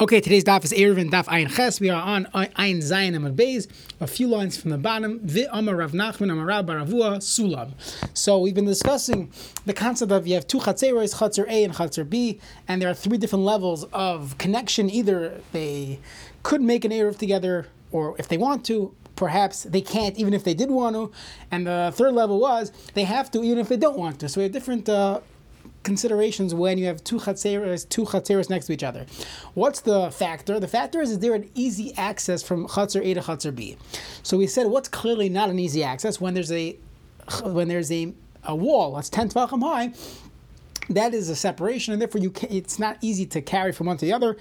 Okay, today's daf is Eruvin daf Ayin Ches. We are on Ayin Zayin Amad Beis. A few lines from the bottom. Vi Amar Rav Nachman Amarav Baravua Sulam. So we've been discussing the concept of you have two chatzeros, chatzer A and chatzer B, and there are three different levels of connection. Either they could make an Erev together, or if they want to, perhaps they can't even if they did want to. And the third level was they have to even if they don't want to. So we have different. Uh, considerations when you have two chatzeros, two chatzeros next to each other. What's the factor? The factor is, is there an easy access from chatzer A to chatzer B? So we said what's clearly not an easy access when there's a when there's a, a wall that's ten tvachim high. That is a separation, and therefore you can, it's not easy to carry from one to the other.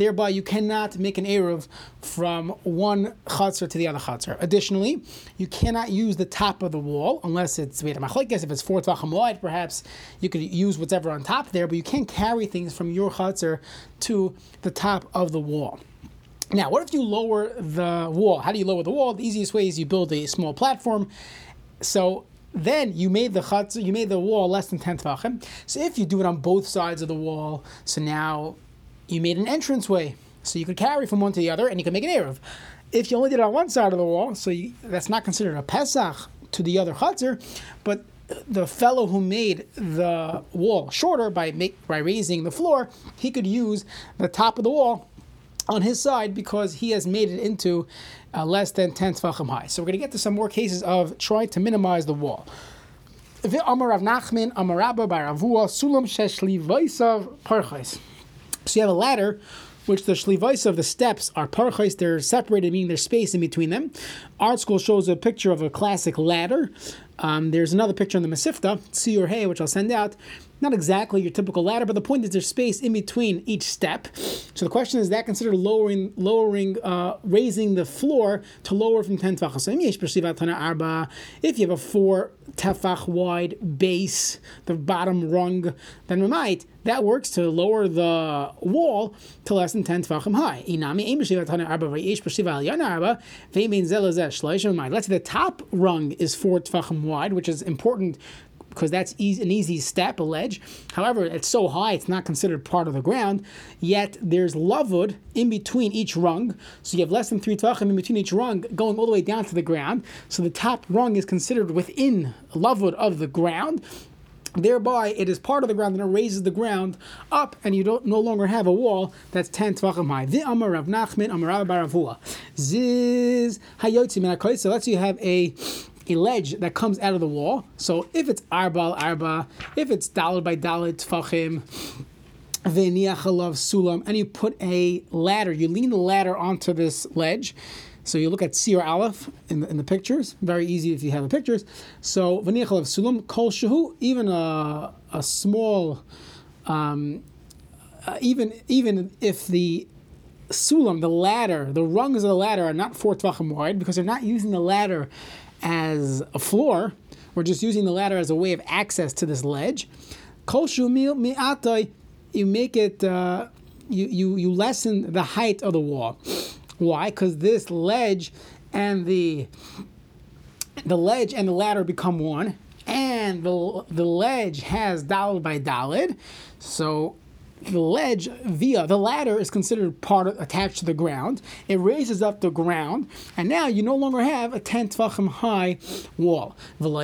Thereby, you cannot make an eruv from one chatzar to the other chatzar. Additionally, you cannot use the top of the wall unless it's made of machlekes. If it's four tvachim wide, perhaps you could use whatever on top there, but you can't carry things from your chatzar to the top of the wall. Now, what if you lower the wall? How do you lower the wall? The easiest way is you build a small platform. So then you made the chutz, you made the wall less than ten tvachim. So if you do it on both sides of the wall, so now you made an entranceway, so you could carry from one to the other, and you could make an erev. If you only did it on one side of the wall, so you, that's not considered a pesach to the other chutzner, but the fellow who made the wall shorter by make, by raising the floor, he could use the top of the wall on his side because he has made it into uh, less than 10 tefachim high. So we're going to get to some more cases of trying to minimize the wall. Amar Rav Nachman, Amarabba Sulam Sheshli Vaisav Parchais. So you have a ladder which the shlivais of the steps are parchais, they're separated, meaning there's space in between them. ArtScroll shows a picture of a classic ladder. Um, there's another picture in the Mesivta, or hey, which I'll send out, not exactly your typical ladder, but the point is there's space in between each step. So the question is that considered lowering, lowering, uh, raising the floor to lower from 10 tefach. If you have a four tefach wide base, the bottom rung, then we might that works to lower the wall to less than 10 tefachim high. Let's say the top rung is 4 tefachim wide, which is important because that's easy, an easy step, a ledge. However, it's so high, it's not considered part of the ground. Yet there's lavud in between each rung, so you have less than three tvachim in between each rung, going all the way down to the ground. So the top rung is considered within lavud of the ground. Thereby, it is part of the ground and it raises the ground up, and you don't no longer have a wall that's ten tvachim high. The Amar Rav Nachman Amar Baravua Ziz Hayotzi Min So let's say you have a a ledge that comes out of the wall. So if it's arba arba, if it's dalad by dalad tfachim, v'niachalav sulam, and you put a ladder, you lean the ladder onto this ledge. So you look at Sir Aleph in the, in the pictures. Very easy if you have the pictures. So v'niachalav sulam kol shahu, even a, a small, um, uh, even even if the sulam, the ladder, the rungs of the ladder are not four tvachim wide because they're not using the ladder as a floor. We're just using the ladder as a way of access to this ledge. You make it, uh, you, you, you lessen the height of the wall. Why? Because this ledge and the the ledge and the ladder become one, and the the ledge has dalid by dalid. So the ledge via the ladder is considered part of, attached to the ground. It raises up the ground, and now you no longer have a ten tvachim high wall. When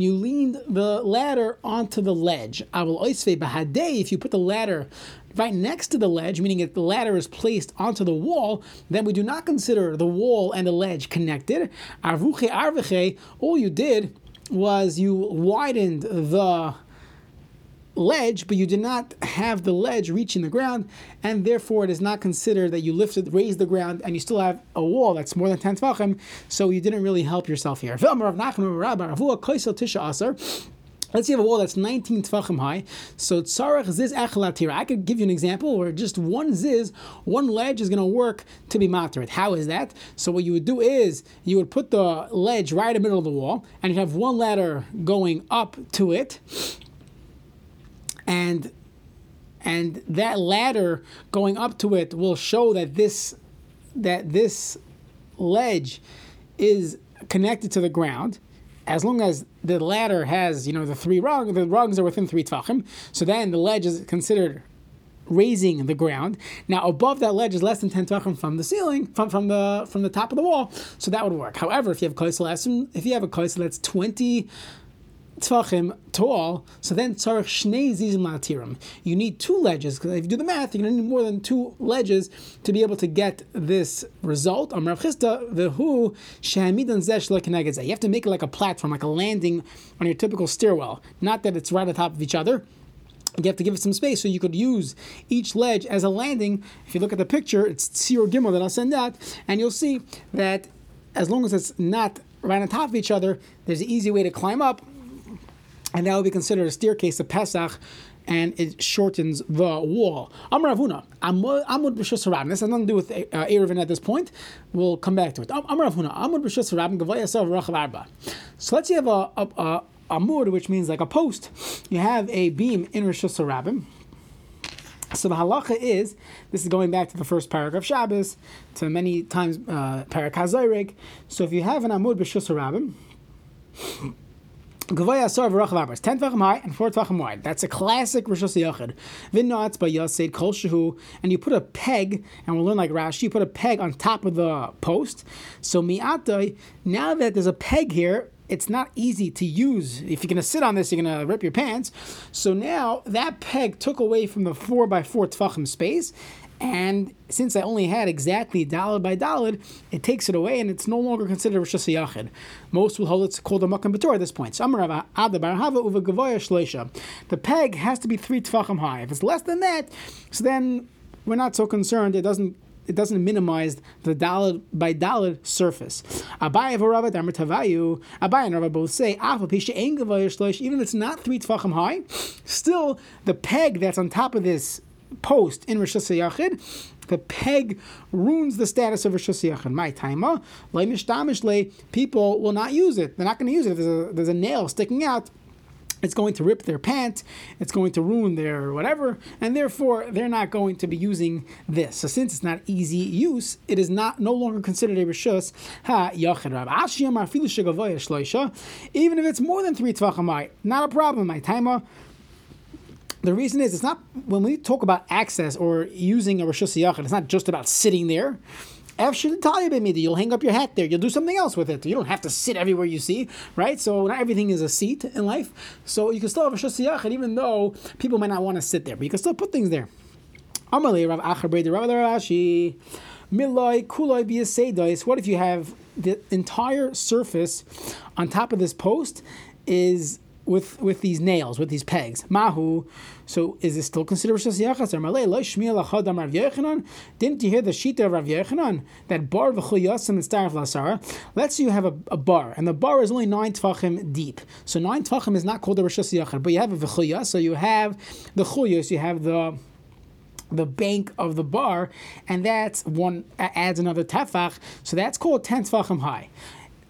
you leaned the ladder onto the ledge, if you put the ladder right next to the ledge, meaning if the ladder is placed onto the wall, then we do not consider the wall and the ledge connected. All you did was you widened the ledge, but you did not have the ledge reaching the ground, and therefore it is not considered that you lifted, raised the ground, and you still have a wall that's more than 10 tvachim, so you didn't really help yourself here. Let's say you have a wall that's 19 tefachim high. So tzarech ziz echelatir. I could give you an example where just one ziz, one ledge is going to work to be materit. How is that? So what you would do is you would put the ledge right in the middle of the wall, and you have one ladder going up to it, and and that ladder going up to it will show that this that this ledge is connected to the ground. As long as the ladder has you know the three rungs the rungs are within three tfachim so then the ledge is considered raising the ground. Now above that ledge is less than 10 tfachim from the ceiling from, from the from the top of the wall so that would work. However if you have a if you have a kaisel that's 20 tfachim tall, so then tzarich shnei zizim latirim. You need two ledges because if you do the math, you're going to need more than two ledges to be able to get this result. Am Rav Chisda v'hu shehamidan zesh lekeneged You have to make it like a platform, like a landing on your typical stairwell. Not that it's right on top of each other you have to give it some space so you could use each ledge as a landing. If you look at the picture, it's Tsir Gimel that I'll send out, and you'll see that as long as it's not right on top of each other, there's an easy way to climb up and that would be considered a staircase of Pesach, and it shortens the wall. Amar Avuna, Amud B'Shus Harabim. This has nothing to do with uh, Eruvin at this point. We'll come back to it. Avuna, Amud B'Shus Gavayasav Rachav Arba. So let's say you have a, a, Amud, which means like a post. You have a beam in Rosh. So the halacha is, this is going back to the first paragraph of Shabbos, to many times uh, parak So if you have an Amud B'Shus 10 Tvachim high and 4 Tvachim wide. That's a classic Rosh Hashanah. Vinnatz by Yasid Kol Shehu, and you put a peg, and we'll learn like Rashi, you put a peg on top of the post. So Mi'atai, now that there's a peg here, it's not easy to use. If you're going to sit on this, you're going to rip your pants. So now that peg took away from the 4 by 4 Tvachim space, and since I only had exactly dollar by dollar, it takes it away and it's no longer considered Rosh Hashanah. Most will hold it's called a Makkah Batur at this point. The peg has to be three tefachim high. If it's less than that, so then we're not so concerned. It doesn't it doesn't minimize the dollar by dollar surface. Abai v'Rava Tavayu. Abai and Rava both say even if it's not three tefachim high, still the peg that's on top of this post in Rosh Hashanah, the peg ruins the status of Rosh Hashanah. My timer, people will not use it. They're not going to use it. If there's a, there's a nail sticking out, it's going to rip their pant, it's going to ruin their whatever, and therefore they're not going to be using this. So since it's not easy use, it is not no longer considered a rishus ha Even if it's more than three tvachim, not a problem. My timer the reason is it's not when we talk about access or using a Rosh Yachid, it's not just about sitting there. You'll hang up your hat there. You'll do something else with it. You don't have to sit everywhere you see, right? So not everything is a seat in life. So you can still have a shasiyach, even though people might not want to sit there, but you can still put things there. What if you have the entire surface on top of this post is with with these nails, with these pegs. Mahu. So is this still considered Rosh Yachas or Malay? Lo Shmiel Achadam Rav Yechanan. Didn't you hear the shita of Rav Yechanan that bar v'chuyasim and starf lasara? Let's you have a, a, bar, and the bar is only nine tefachim deep. So nine tefachim is not called a Rosh Yachad, but you have a v'chuyas. So you have the chuyas, you have the the bank of the bar, and that's one adds another tefach, so that's called ten tefachim high.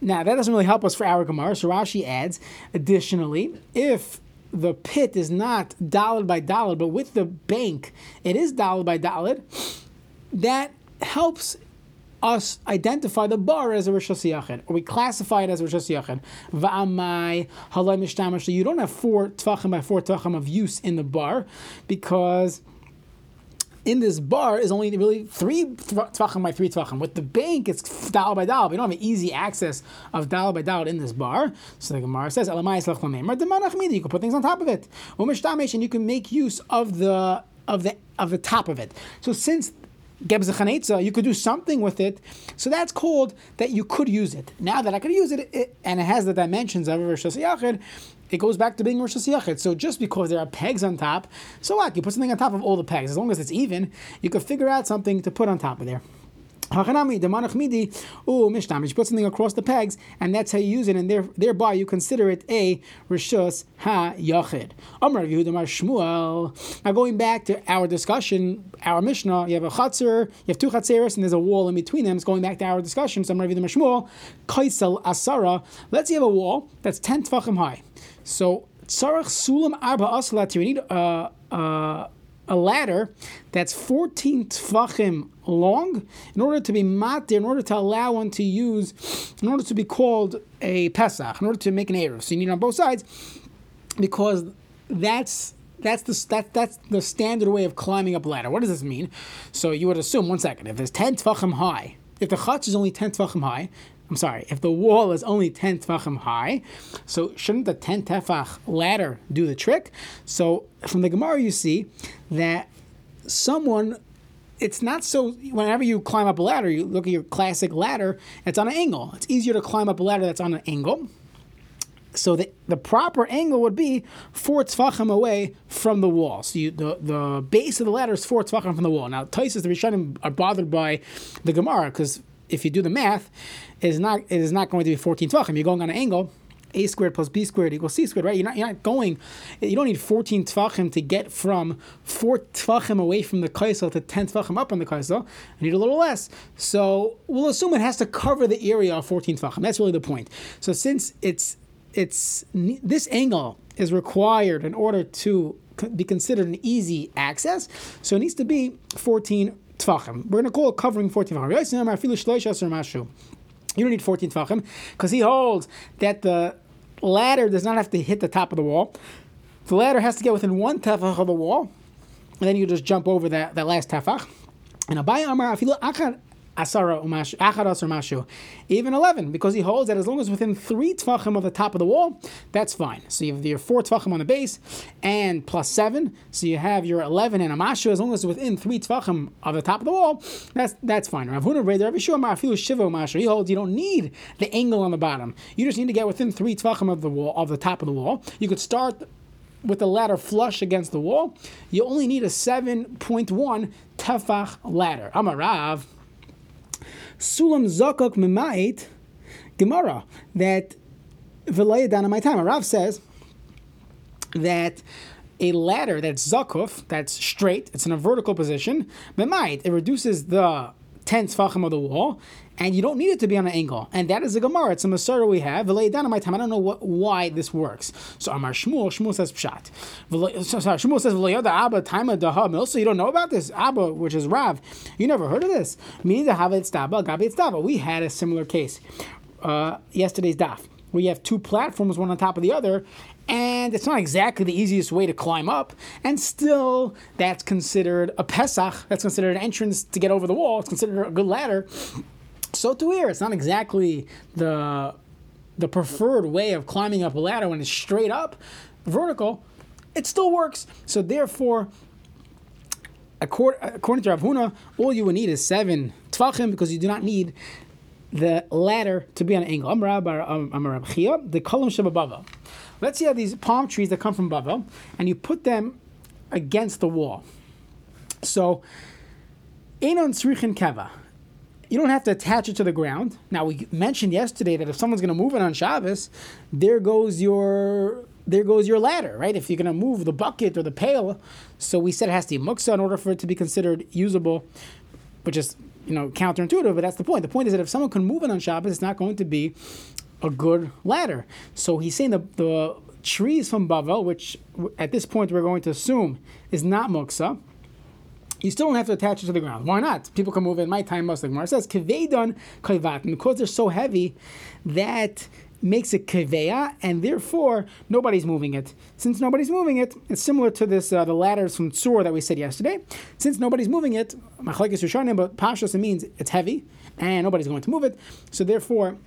Now, that doesn't really help us for our Gemara, so Rashi adds, additionally, if the pit is not dollar by dollar, but with the bank, it is dollar by dollar, that helps us identify the bar as a Rosh Hashanah, or we classify it as a Rosh Hashanah. Va'amai you don't have four tvachim by four tvachim of use in the bar, because in this bar is only really three tvachim by three tvachim. With the bank, it's dollar by dollar. We don't have easy access of dollar by dollar in this bar. So the Gemara says, You can put things on top of it. And you can make use of the of the of the top of it. So since you could do something with it. So that's called that you could use it. Now that I could use it, it and it has the dimensions of a Hashanah, it goes back to being Rosh Hashanah. So just because there are pegs on top, so what? You put something on top of all the pegs. As long as it's even, you could figure out something to put on top of there. Hachanami, the manach midi, ooh, mishtam. You put something across the pegs, and that's how you use it, and there, thereby you consider it a rishus ha yachid. Amar Yehudamar Shmuel. Now going back to our discussion, our Mishnah, you have a chatzir, you have two chatzeres, and there's a wall in between them. It's going back to our discussion. So Amar Yehudamar Shmuel, kaisel asara. Let's say you have a wall that's ten tvachim high. So tzarach sulam arba aslat. You need uh, uh, a ladder that's 14 tvachim long in order to be mat, in order to allow one to use, in order to be called a Pesach, in order to make an Erev. So you need on both sides because that's That's the that, that's the standard way of climbing up a ladder. What does this mean? So you would assume one second if it's ten tefachim high, if the chutz is only ten tefachim high, I'm sorry, if the wall is only 10 tefachim high, so shouldn't the 10 tefach ladder do the trick? So from the Gemara, you see that someone, it's not so, whenever you climb up a ladder, you look at your classic ladder, it's on an angle. It's easier to climb up a ladder that's on an angle. So the, the proper angle would be four tefachim away from the wall. So you, the, the base of the ladder is four tefachim from the wall. Now, Taisus, the Rishonim are bothered by the Gemara because if you do the math, it is not it is not going to be 14 tvachim. You're going on an angle. A squared plus B squared equals C squared, right? You're not, you're not going, you don't need 14 tvachim to get from 4 tvachim away from the kaisel to 10 tvachim up on the kaisel. You need a little less. So we'll assume it has to cover the area of 14 tvachim. That's really the point. So since it's, it's this angle is required in order to be considered an easy access, so it needs to be 14 We're going to call it covering 14 tvachim. You don't need 14 tvachim because he holds that the ladder does not have to hit the top of the wall. The ladder has to get within one tefach of the wall, and then you just jump over that, that last tefach. And Abai Amar Afilu Akar asara umashu, acharas or mashu, even 11, because he holds that as long as within three tfachim of the top of the wall, that's fine. So you have your four tfachim on the base and plus seven, so you have your 11 and a mashu, as long as within three tfachim of the top of the wall, that's that's fine. Rav Huna Reder, Rav Yeshua Ma'afilu Shiva mashu, he holds you don't need the angle on the bottom. You just need to get within three tfachim of the wall, of the top of the wall. You could start with the ladder flush against the wall, you only need a 7.1 tefach ladder. I'm a Rav. Sulam Zakok Memait Gemara that Vilayadan my time. Rav says that a ladder that's zakuf, that's straight, it's in a vertical position, memait, it reduces the 10 tfachim of the wall, and you don't need it to be on an angle. And that is a Gemara. It's a Masara we have. down my time. I don't know what, why this works. So Amar Shmuel, Shmuel says Pshat. Sorry, Shmuel says V'layada Abba Taima Daha Also, you don't know about this Abba, which is Rav. You never heard of this. Meaning the Havet Staba, Gabi Staba. We had a similar case. Uh, yesterday's daf. We have two platforms, one on top of the other, and it's not exactly the easiest way to climb up. And still, that's considered a Pesach. That's considered an entrance to get over the wall. It's considered a good ladder. So to here, it's not exactly the the preferred way of climbing up a ladder when it's straight up, vertical. It still works. So therefore, according, to Rav Huna, all you would need is seven tfachim because you do not need the ladder to be on an angle. I'm Rab Chia, the kolam shababava. Let's see how these palm trees that come from Bavel, and you put them against the wall. So, Enon Srichin Keva you don't have to attach it to the ground. Now we mentioned yesterday that if someone's going to move it on Shabbos, there goes your there goes your ladder, right? If you're going to move the bucket or the pail, so we said it has to be muksa in order for it to be considered usable, which is you know counterintuitive, but that's the point. The point is that if someone can move it on Shabbos, it's not going to be a good ladder. So he's saying the the trees from Bavel, which at this point we're going to assume is not muksa you still don't have to attach it to the ground. Why not? People can move it. My time must. Like says, kevedon kaivat, because they're so heavy, that makes it keveya, and therefore nobody's moving it. Since nobody's moving it, it's similar to this uh, the ladders from Tzur that we said yesterday. Since nobody's moving it, machlekes Rishonim, but pashas it means it's heavy and nobody's going to move it. So therefore,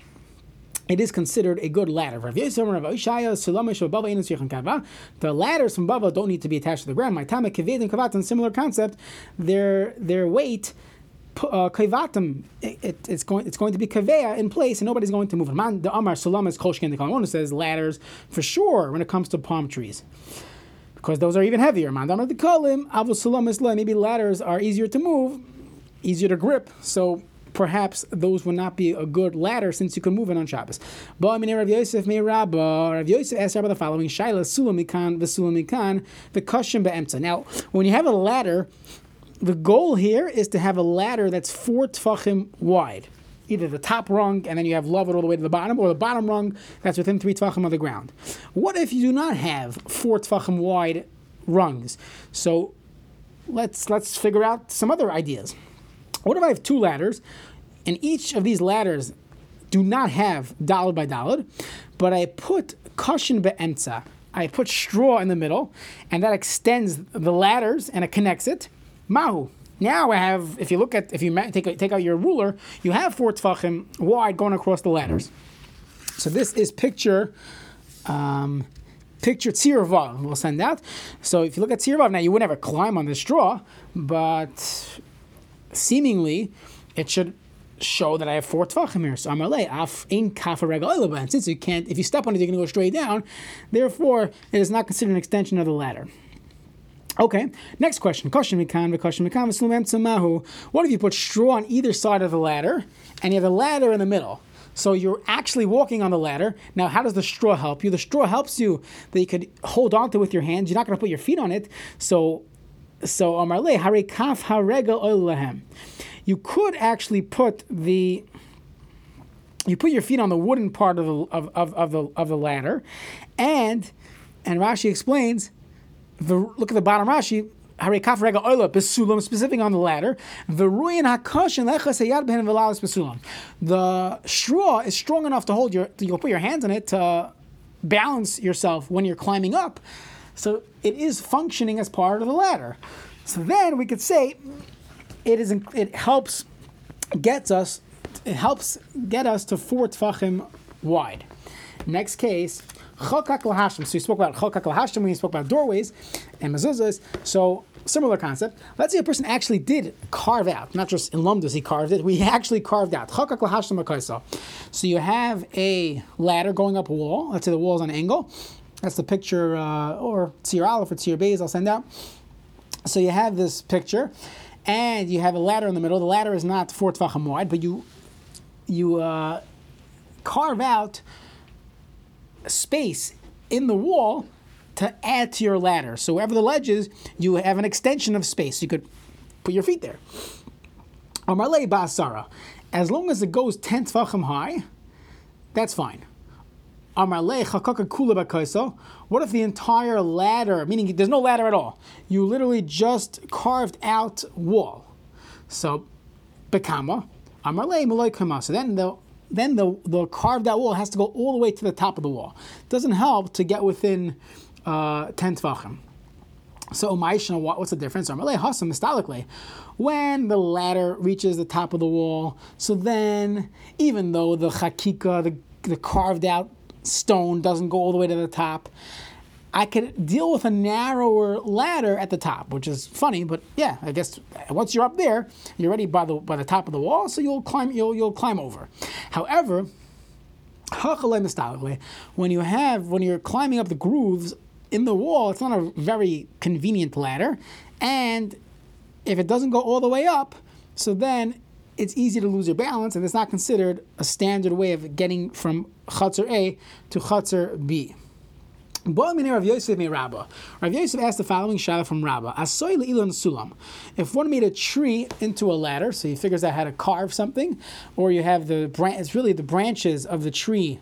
it is considered a good ladder. The ladders from Bava don't need to be attached to the ground. My Tama Kaved and Kavat, similar concept, their their weight uh, kavatim, it, it's going it's going to be kaveya in place, and nobody's going to move it. Man, the Amar Salam is kolshkin. The Kalmon says ladders for sure when it comes to palm trees, because those are even heavier. Man, the Kalim Avu Salam maybe ladders are easier to move, easier to grip. So perhaps those would not be a good ladder since you can move it on Shabbos. But Rav Yosef may Rabba, Rav Yosef asked Rabba the following: Shaila Sulamikan v'Sulamikan the Kashim be'emtza. Now, when you have a ladder, the goal here is to have a ladder that's four tfachim wide. Either the top rung and then you have love it all the way to the bottom, or the bottom rung that's within three tfachim of the ground. What if you do not have four tfachim wide rungs? So let's let's figure out some other ideas. What if I have two ladders, and each of these ladders do not have dalad by dalad, but I put cushion be'emtza. I put straw in the middle, and that extends the ladders and it connects it. Mahu. Now I have, if you look at, if you take, take out your ruler, you have four tefachim wide going across the ladders. So this is picture, um, picture tzirvav. We'll send out. So if you look at tzirvav, now you would never climb on the straw, but seemingly it should show that I have four tvachim here. So Amalei, af in kafa And since you can't, if you step on it, you're going to go straight down. Therefore, it is not considered an extension of the ladder. Okay, next question. What if you put straw on either side of the ladder and you have a ladder in the middle? So you're actually walking on the ladder. Now, how does the straw help you? The straw helps you that you could hold on to with your hands. You're not going to put your feet on it. So, so Amarle, harikaf harega oilahem you could actually put the you put your feet on the wooden part of the of, of, of the of the ladder, and and Rashi explains the look at the bottom Rashi. Harikaf rega oila besulam, specific on the ladder. The ruin hakash and behen v'lalas besulam. The straw is strong enough to hold your. You'll put your hands on it to balance yourself when you're climbing up. So it is functioning as part of the ladder. So then we could say it is it helps gets us it helps get us to four tfachim wide. Next case, chokak lahashim. So you spoke about chokak lahashim when you spoke about doorways and mezuzahs. So similar concept. Let's say a person actually did carve out, not just in lumdus he carved it. We actually carved out chokak lahashim So you have a ladder going up a wall. Let's say the wall is on an angle. That's the picture, uh, or tzir aleph or tzir beis. I'll send out. So you have this picture and you have a ladder in the middle. The ladder is not four tvachim wide, but you you uh, carve out space in the wall to add to your ladder. So wherever the ledge is, you have an extension of space. You could put your feet there. Amarle basara, as long as it goes ten tvachim high, that's fine. What if the entire ladder, meaning there's no ladder at all, you literally just carved out wall? So, bekama, amarle So then the then the, the carved out wall has to go all the way to the top of the wall. It doesn't help to get within uh, 10 tvachim. So what's the difference? When the ladder reaches the top of the wall, so then even though the chakika, the, the carved out stone doesn't go all the way to the top. I could deal with a narrower ladder at the top, which is funny, but yeah, I guess once you're up there, you're already by the by the top of the wall, so you'll climb you'll you'll climb over. However, when you have when you're climbing up the grooves in the wall, it's not a very convenient ladder, and if it doesn't go all the way up, so then it's easy to lose your balance, and it's not considered a standard way of getting from Chatzar A to Chatzar B. Rav Yosef asked the following shayla from Rabba: Asoy le'ilan sulam. If one made a tree into a ladder, so he figures out how to carve something, or you have the branch, it's really the branches of the tree.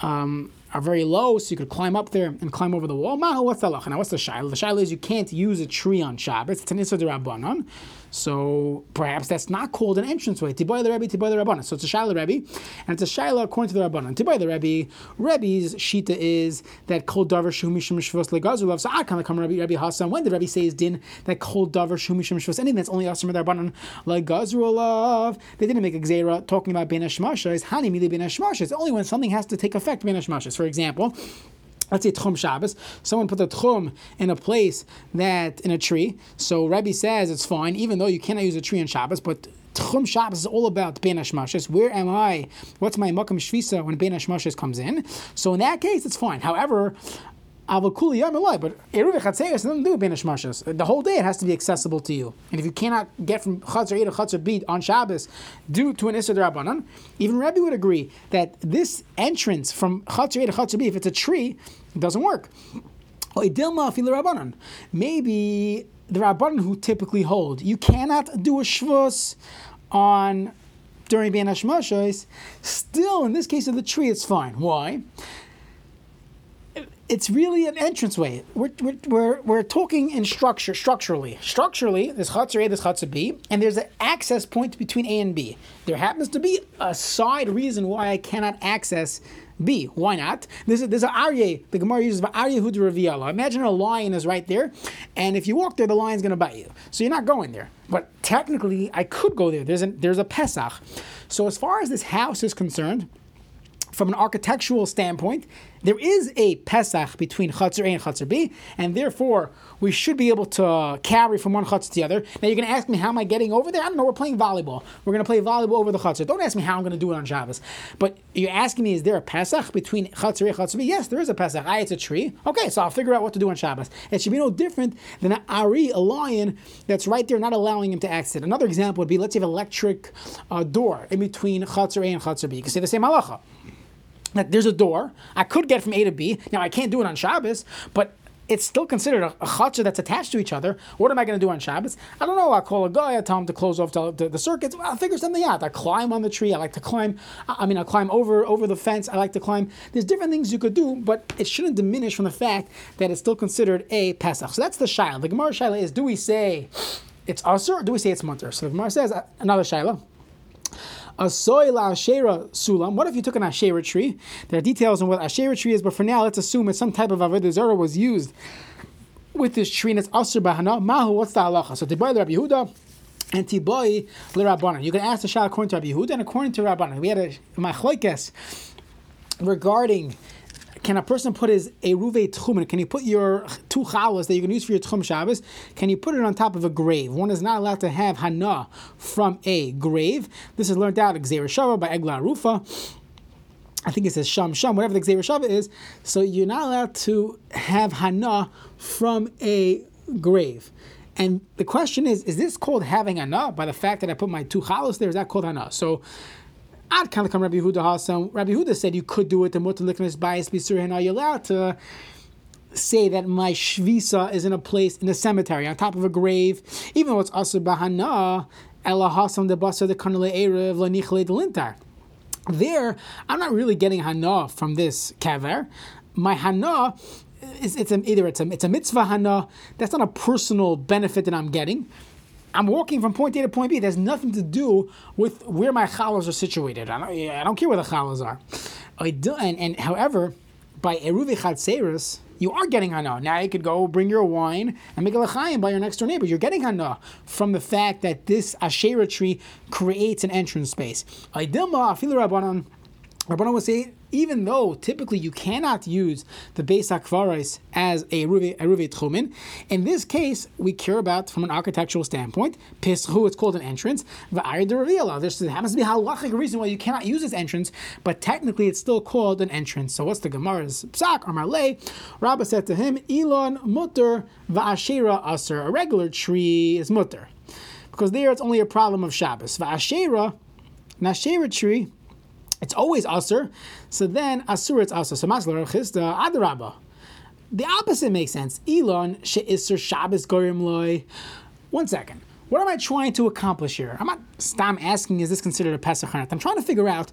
Um, are very low, so you could climb up there and climb over the wall. Maha, what's the lacha? Now, what's the shayla? The shayla is you can't use a tree on Shabbos. It's an rabbanon. So perhaps that's not called an entranceway. Tiboy the Rebbe, Tiboy the Rabbanan. So it's a Shaila Rebbe, and it's a Shaila according to the Rabbanan. Tiboy the Rebbe, Rebbe's Shita is that Kol Davar Shumishim Shvos Legazulav. So I come come Rebbe, Rebbe Hassan. When did Rebbe say his din that Kol Davar Shumishim Shvos? Anything that's only Asr the Rabbanan, Legazulav. They didn't make a Gzera talking about Ben Hashmasha. Is Hani Mili Ben Hashmasha. It's only when something has to take effect Ben Hashmasha. For example, let's say Tchum Shabbos, someone put the Tchum in a place that, in a tree. So Rabbi says it's fine, even though you cannot use a tree on Shabbos, but Tchum Shabbos is all about Ben Hashmashes. Where am I? What's my Makam Shvisa when Ben Hashmashes comes in? So in that case, it's fine. However, But Eruv Chatzeres doesn't do Ben Hashmashes. The whole day it has to be accessible to you. And if you cannot get from Chatzar A to Chatzar B on Shabbos due to an Issa Rabbanan, even Rabbi would agree that this entrance from Chatzar A to Chatzar B, if it's a tree, it doesn't work. Maybe the Rabbanan who typically hold, you cannot do a shvus on during Ben Hashmashos. Still, in this case of the tree, it's fine. Why? It's really an entranceway. We're, we're, we're, talking in structure, structurally. Structurally, there's Chatzar A, there's Chatzar B, and there's an access point between A and B. There happens to be a side reason why I cannot access B. Why not? There's a, there's an Aryeh. The Gemara uses Aryeh Hudra Imagine a lion is right there, and if you walk there, the lion's going to bite you. So you're not going there. But technically, I could go there. There's a, there's a Pesach. So as far as this house is concerned, from an architectural standpoint, there is a Pesach between Chatzar A and Chatzar B, and therefore we should be able to carry from one Chatzar to the other. Now you're going to ask me how am I getting over there? I don't know. We're playing volleyball. We're going to play volleyball over the Chatzar. Don't ask me how I'm going to do it on Shabbos. But you're asking me, is there a Pesach between Chatzar A and Chatzar B? Yes, there is a Pesach. I, it's a tree. Okay, so I'll figure out what to do on Shabbos. It should be no different than an Ari, a lion that's right there, not allowing him to exit. Another example would be let's say an electric uh, door in between Chatzar A and Chatzar B. You can say the same halacha that there's a door. I could get from A to B. Now I can't do it on Shabbos, but it's still considered a, a that's attached to each other. What am I going to do on Shabbos? I don't know. I'll call a guy. I tell him to close off the, the, the, circuits. I'll figure something out. I climb on the tree. I like to climb. I mean, I climb over over the fence. I like to climb. There's different things you could do, but it shouldn't diminish from the fact that it's still considered a Pesach. So that's the shaila. The Gemara shaila is: Do we say it's usher or do we say it's mutter? So the Gemara says uh, another shaila. A soil ashera sulam. What if you took an ashera tree? There are details on what ashera tree is, but for now, let's assume it's some type of avodah zarah was used with this tree, and it's asur bahana. Mahu, what's the halacha? So tiboy Rabbi Yehuda and tiboy l'Rabbanan. You can ask the shah according to Rabbi Yehuda and according to Rabbanan. We had a machlokes regarding can a person put his eruve tchumen? Can you put your two chalas that you can use for your tchum Shabbos? Can you put it on top of a grave? One is not allowed to have hana from a grave. This is learned out at Shava by Egla Rufa. I think it says sham sham, whatever the Xavier Shava is. So you're not allowed to have hana from a grave. And the question is, is this called having hana by the fact that I put my two chalas there? Is that called hana? So Ad kind of come Rabbi Huda Hasam. Rabbi Huda said you could do it. The mutter liknas bias bisurin. Are you allowed to say that my shvisa is in a place in a cemetery on top of a grave, even though it's also bahana ela hasam de basa de kanale erev lanichle delintar. There, I'm not really getting hana from this kaver. My hana is it's a, either it's a it's a mitzvah hana. That's not a personal benefit that I'm getting. I'm walking from point A to point B. There's nothing to do with where my chalas are situated. I don't, I don't care where the chalas are. I do, and, and however, by eruvi chatzeris, you are getting hana. Now you could go bring your wine and make a lechayim by your next door neighbor. You're getting hana from the fact that this asherah tree creates an entrance space. Rabbanon would say even though typically you cannot use the Beis HaKvaris as a Ruve, Ruve in this case, we care about from an architectural standpoint. Pischu, it's called an entrance. Va'ayr de Ravila. There happens to be a halachic reason why you cannot use this entrance, but technically it's still called an entrance. So what's the Gemara's psak or marley? Rabba said to him, Elon mutter va'ashera aser. A regular tree is mutter. Because there it's only a problem of Shabbos. Va'ashera, an ashera tree, it's always Asr. So then Asur it's Asr. So Maslar Chisda Adarabba. The opposite makes sense. Elon she'isr Shabbos gorim loy. One second. What am I trying to accomplish here? I'm not stam asking, is this considered a Pesach I'm trying to figure out,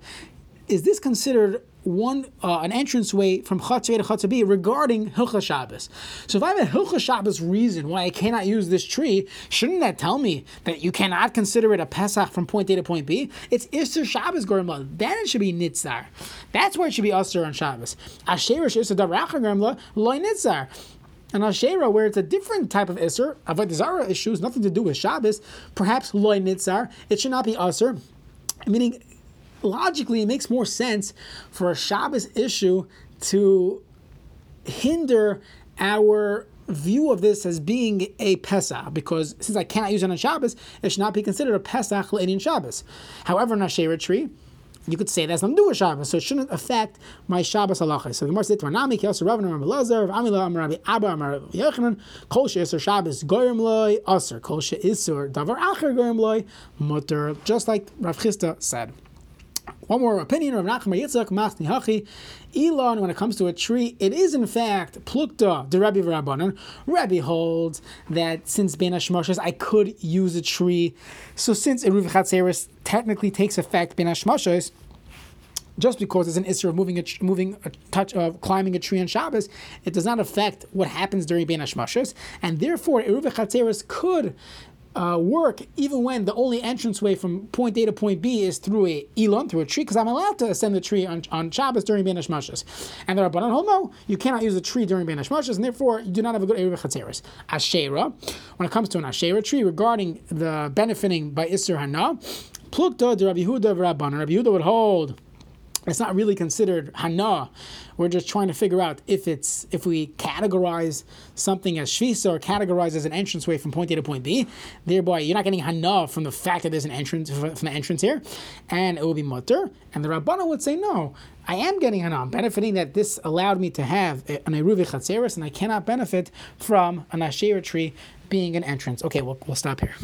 is this considered one uh, an entranceway from Chatzah to Chatzah B regarding Hilchah Shabbos. So if I have a Hilchah Shabbos reason why I cannot use this tree, shouldn't that tell me that you cannot consider it a Pesach from point A to point B? It's Isser Shabbos Gormla. Then it should be Nitzar. That's where it should be Usher on Shabbos. Asherish Isser Daracha Gormla, Loy Nitzar. And Ashera, where it's a different type of Isser, Avodah Zarah issues, nothing to do with Shabbos, perhaps Loy Nitzar, it should not be Usher, meaning logically, it makes more sense for a Shabbos issue to hinder our view of this as being a Pesach, because since I cannot use it on Shabbos, it should not be considered a Pesach in Shabbos. However, in a Shera tree, you could say that's to do with Shabbos, so it shouldn't affect my Shabbos halacha. So the Gemara says, "Tvanami kiel Rav Amar Belazar, Amila Amar Rabbi Abba Amar Yochanan, Kol she'isur Shabbos goyim loy aser, Kol she'isur davar acher goyim loy mutter." Just like Rav Chisda said. One more opinion of Nachman Yitzchak Masni Hachi. Elon, when it comes to a tree, it is in fact plukta the Rabbi Rabbanan. Rabbi holds that since Ben Hashmoshes, I could use a tree. So since Eruv Chatzeris technically takes effect Ben Hashmoshes, just because it's an issue of moving a moving a touch of climbing a tree on Shabbos, it does not affect what happens during Ben Hashmashas, and therefore Eruv could uh, work even when the only entranceway from point A to point B is through a elon, through a tree, because I'm allowed to ascend the tree on, on Shabbos during Ben Hashmashas. And the Rabbanon hold no, you cannot use a tree during Ben Hashmashas, and therefore you do not have a good Erev Chatzeris. Ashera, when it comes to an Ashera tree regarding the benefiting by Isser Hana, Plukta de Rabbi Yehuda Rabbanon, Rabbi Yehuda would hold it's not really considered hana. We're just trying to figure out if it's if we categorize something as shvisa or categorize as an entranceway from point A to point B. Thereby, you're not getting hana from the fact that there's an entrance from the entrance here, and it will be mutter. And the rabbana would say no. I am getting hana. I'm benefiting that this allowed me to have an eruvi chatzeris, and I cannot benefit from an asher tree being an entrance. Okay, we'll, we'll stop here.